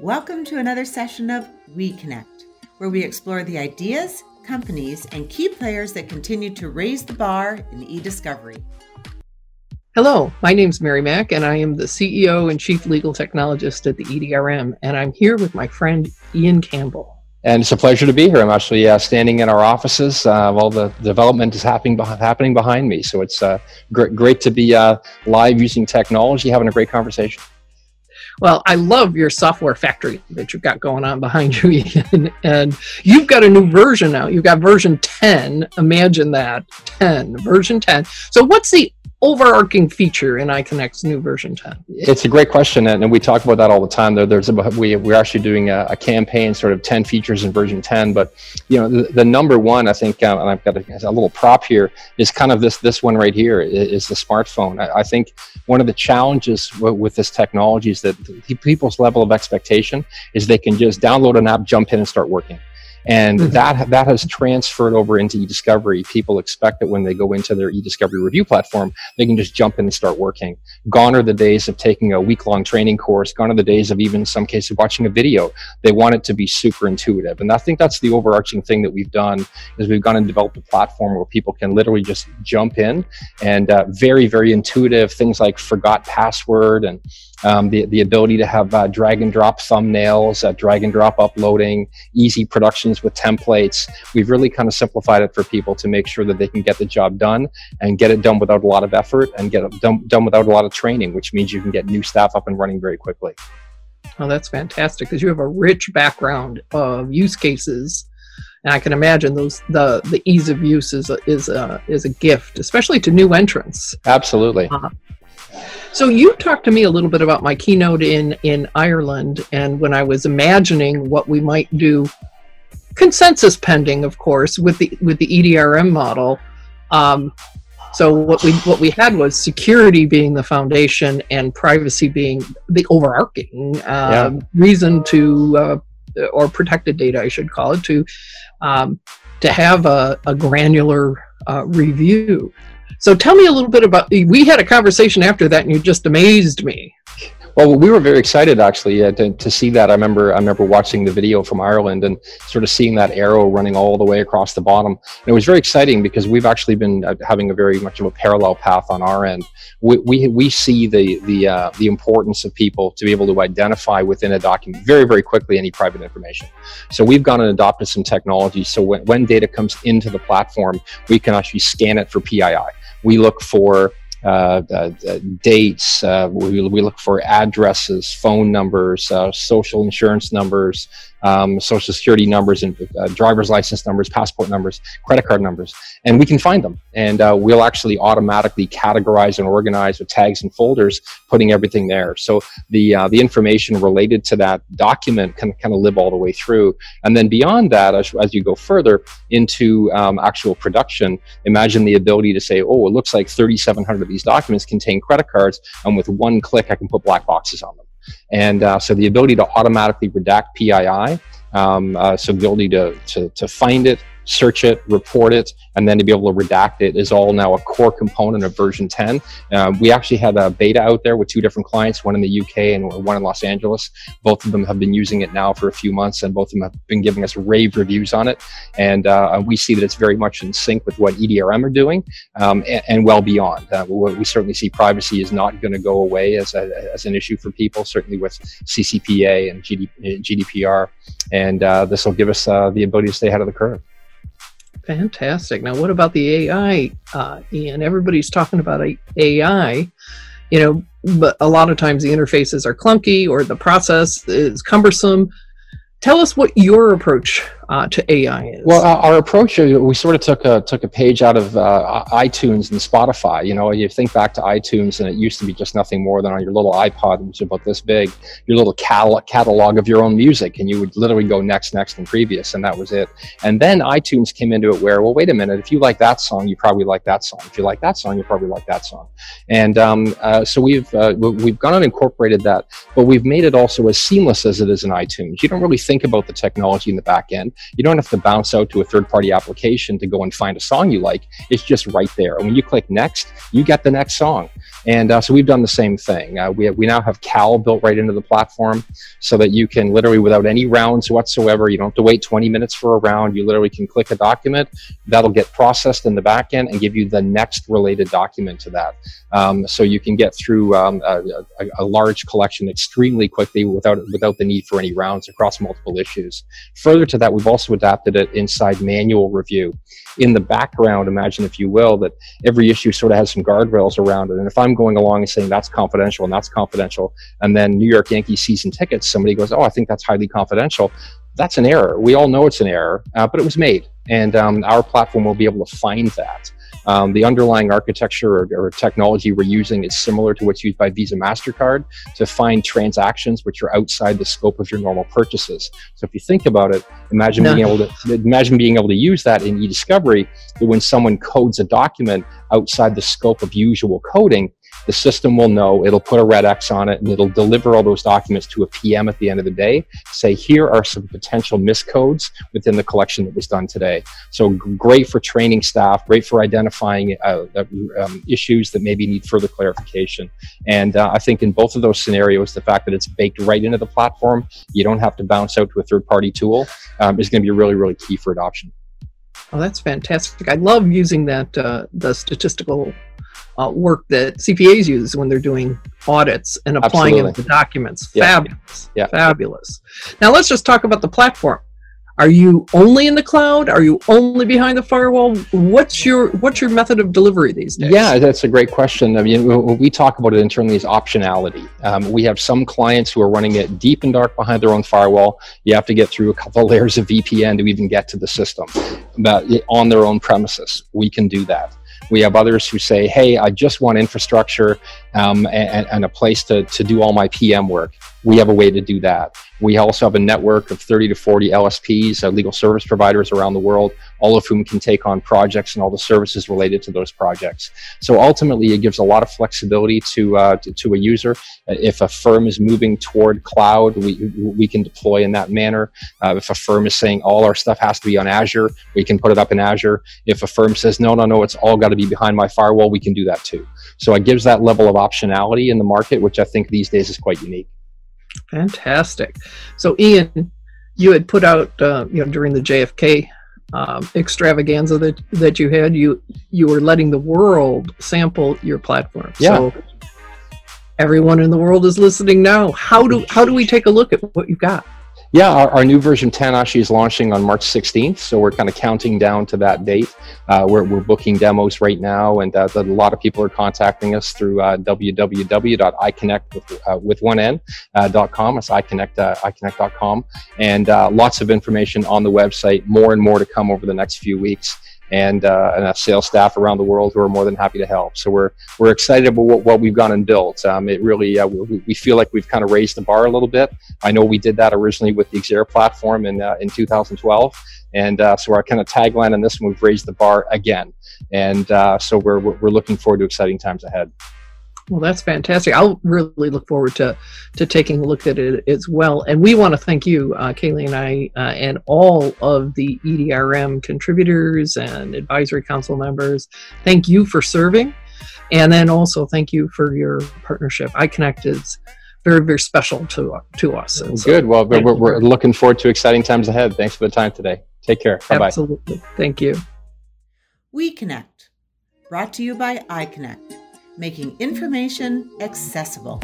Welcome to another session of weCONECT, where we explore the ideas, companies, and key players that continue to raise the bar in e discovery. Hello, my name is Mary Mack, and I am the CEO and Chief Legal Technologist at the EDRM, and I'm here with my friend Ian Campbell. And it's a pleasure to be here. I'm actually uh, standing in our offices uh, while the development is happening, happening behind me. So it's uh, gr- great to be uh, live using technology, having a great conversation. Well, I love your software factory that you've got going on behind you, Ian. and you've got a new version now. You've got version 10. Imagine that 10, version 10. So, what's the overarching feature in iCONECT's new version 10? It's a great question, and we talk about that all the time. There, there's a, we we're actually doing a, a, campaign, sort of 10 features in version 10. But you know, the, the number one, I think, um, and I've got a, a, little prop here, is kind of this this one right here is the smartphone. I, I think one of the challenges with this technology is that people's level of expectation is they can just download an app, jump in, and start working and mm-hmm. that that has transferred over into eDiscovery. People expect that when they go into their eDiscovery review platform, they can just jump in and start working. Gone are the days of taking a week long training course. Gone are the days of even in some cases watching a video. They want it to be super intuitive, and I think that's the overarching thing that we've done is we've gone and developed a platform where people can literally just jump in and uh, very very intuitive things like forgot password and um, the, the ability to have uh, drag and drop thumbnails, uh, drag and drop uploading, easy with templates. We've really kind of simplified it for people to make sure that they can get the job done and get it done without a lot of effort and get it done, done without a lot of training, which means you can get new staff up and running very quickly. Oh, that's fantastic because you have a rich background of use cases and I can imagine those the the ease of use is a, is a is a gift, especially to new entrants. Absolutely. Uh, so you talked to me a little bit about my keynote in in Ireland, and when I was imagining what we might do, consensus pending, of course, with the with the EDRM model. Um, so what we what we had was security being the foundation and privacy being the overarching uh, yeah. reason to uh, or protected data, I should call it, to um, to have a, a granular uh, review. So tell me a little bit about. We had a conversation after that, and you just amazed me. Well, we were very excited actually uh, to, to see that. I remember I remember watching the video from Ireland and sort of seeing that arrow running all the way across the bottom. And it was very exciting because we've actually been uh, having a very much of a parallel path on our end. We we, we see the the uh, the importance of people to be able to identify within a document very very quickly any private information. So we've gone and adopted some technology. So when, when data comes into the platform, we can actually scan it for PII. We look for dates. Uh, we, we, look for addresses, phone numbers, uh, social insurance numbers, um, social security numbers and uh, driver's license numbers, passport numbers, credit card numbers, and we can find them. And uh, we'll actually automatically categorize and organize with tags and folders, putting everything there. So the uh, the information related to that document can kind of live all the way through. And then beyond that, as, as you go further into um, actual production, imagine the ability to say, oh, it looks like 3,700 of these documents contain credit cards, and with one click, I can put black boxes on them. And uh, so the ability to automatically redact PII, um, uh, so the ability to, to, to find it, search it, report it, and then to be able to redact it is all now a core component of version 10. Um, we actually had a beta out there with two different clients, one in the UK and one in Los Angeles. Both of them have been using it now for a few months, and both of them have been giving us rave reviews on it. And uh, we see that it's very much in sync with what EDRM are doing um, and, and, well beyond. Uh, we certainly see privacy is not going to go away as, a, as an issue for people, certainly with CCPA and GDPR. And uh, this will give us uh, the ability to stay ahead of the curve. Fantastic. Now, what about the AI, uh, Ian? Everybody's talking about AI, you know, but a lot of times the interfaces are clunky or the process is cumbersome. Tell us what your approach uh, to AI is? Well, our approach, we sort of took a took a page out of uh, iTunes and Spotify. You know, you think back to iTunes, and it used to be just nothing more than on your little iPod, which is about this big, your little catalog, catalog of your own music, and you would literally go next, next, and previous, and that was it. And then iTunes came into it where, well, wait a minute, if you like that song, you probably like that song. If you like that song, you probably like that song. And um, uh, so we've uh, we've gone and incorporated that, but we've made it also as seamless as it is in iTunes. You don't really think about the technology in the back end You don't have to bounce out to a third party application to go and find a song you like. It's just right there. And when you click next, you get the next song. And uh, so we've done the same thing. Uh, we, have, we now have CAL built right into the platform so that you can literally, without any rounds whatsoever, you don't have to wait 20 minutes for a round. You literally can click a document, that'll get processed in the back end and give you the next related document to that. Um, so you can get through um, a, a, a, large collection extremely quickly without, without the need for any rounds across multiple issues. Further to that, we've also adapted it inside manual review. In the background, imagine if you will, that every issue sort of has some guardrails around it. And if I'm going along and saying that's confidential and that's confidential, and then New York Yankees season tickets, somebody goes, oh, I think that's highly confidential. That's an error. We all know it's an error, uh, but it was made. And um, our platform will be able to find that. Um, the underlying architecture or, or, technology we're using is similar to what's used by Visa MasterCard to find transactions which are outside the scope of your normal purchases. So if you think about it, imagine no. being able to imagine being able to use that in eDiscovery when someone codes a document outside the scope of usual coding, the system will know, it'll put a red X on it, and it'll deliver all those documents to a PM at the end of the day, say, here are some potential miscodes within the collection that was done today. So great for training staff, great for identifying uh, um, issues that maybe need further clarification. And uh, I think in both of those scenarios, the fact that it's baked right into the platform, you don't have to bounce out to a third party tool, um, is going to be really, really key for adoption. Oh, that's fantastic. I love using that, uh, the statistical uh, work that CPAs use when they're doing audits and applying Absolutely. it to documents. Yeah. Fabulous. Yeah. Fabulous. Now let's just talk about the platform. Are you only in the cloud? Are you only behind the firewall? What's your what's your method of delivery these days? Yeah, that's a great question. I mean, we talk about it internally as optionality. Um, we have some clients who are running it deep and dark behind their own firewall. You have to get through a couple layers of VPN to even get to the system, but on their own premises. We can do that. We have others who say, hey, I just want infrastructure um, and, and, a place to, to do all my PM work. We have a way to do that. We also have a network of 30 to 40 LSPs, uh, legal service providers around the world, all of whom can take on projects and all the services related to those projects. So ultimately, it gives a lot of flexibility to, uh, to, to, a user. If a firm is moving toward cloud, we, we can deploy in that manner. Uh, if a firm is saying all our stuff has to be on Azure, we can put it up in Azure. If a firm says, no, no, no, it's all got to be behind my firewall, we can do that too. So it gives that level of optionality in the market, which I think these days is quite unique. Fantastic. So, Ian, you had put out, uh, you know, during the JFK um, extravaganza that that you had, you you were letting the world sample your platform. Yeah. So everyone in the world is listening now. How do how do we take a look at what you've got? Yeah, our, our, new version 10 actually is launching on March 16th, so we're kind of counting down to that date. Uh, we're, we're booking demos right now, and uh, a lot of people are contacting us through uh, www.iconect with, uh, uh, dot com. It's iconect, uh, iconect.com, and uh, lots of information on the website, more and more to come over the next few weeks and, uh, and a sales staff around the world who are more than happy to help. So we're we're excited about what, what we've gone and built. Um, it really uh, we, we, feel like we've kind of raised the bar a little bit. I know we did that originally with the XERA platform in uh, in 2012, and uh, so our kind of tagline on this one we've raised the bar again. And uh, so we're we're looking forward to exciting times ahead. Well, that's fantastic. I'll really look forward to to taking a look at it as well. And we want to thank you, uh, Kaylee and I, uh, and all of the EDRM contributors and advisory council members. Thank you for serving, and then also thank you for your partnership. iCONECT is very very special to to us. So Good. Well, we're, we're looking forward to exciting times ahead. Thanks for the time today. Take care. Bye bye. Absolutely. Thank you. weCONECT, brought to you by iCONECT making information accessible.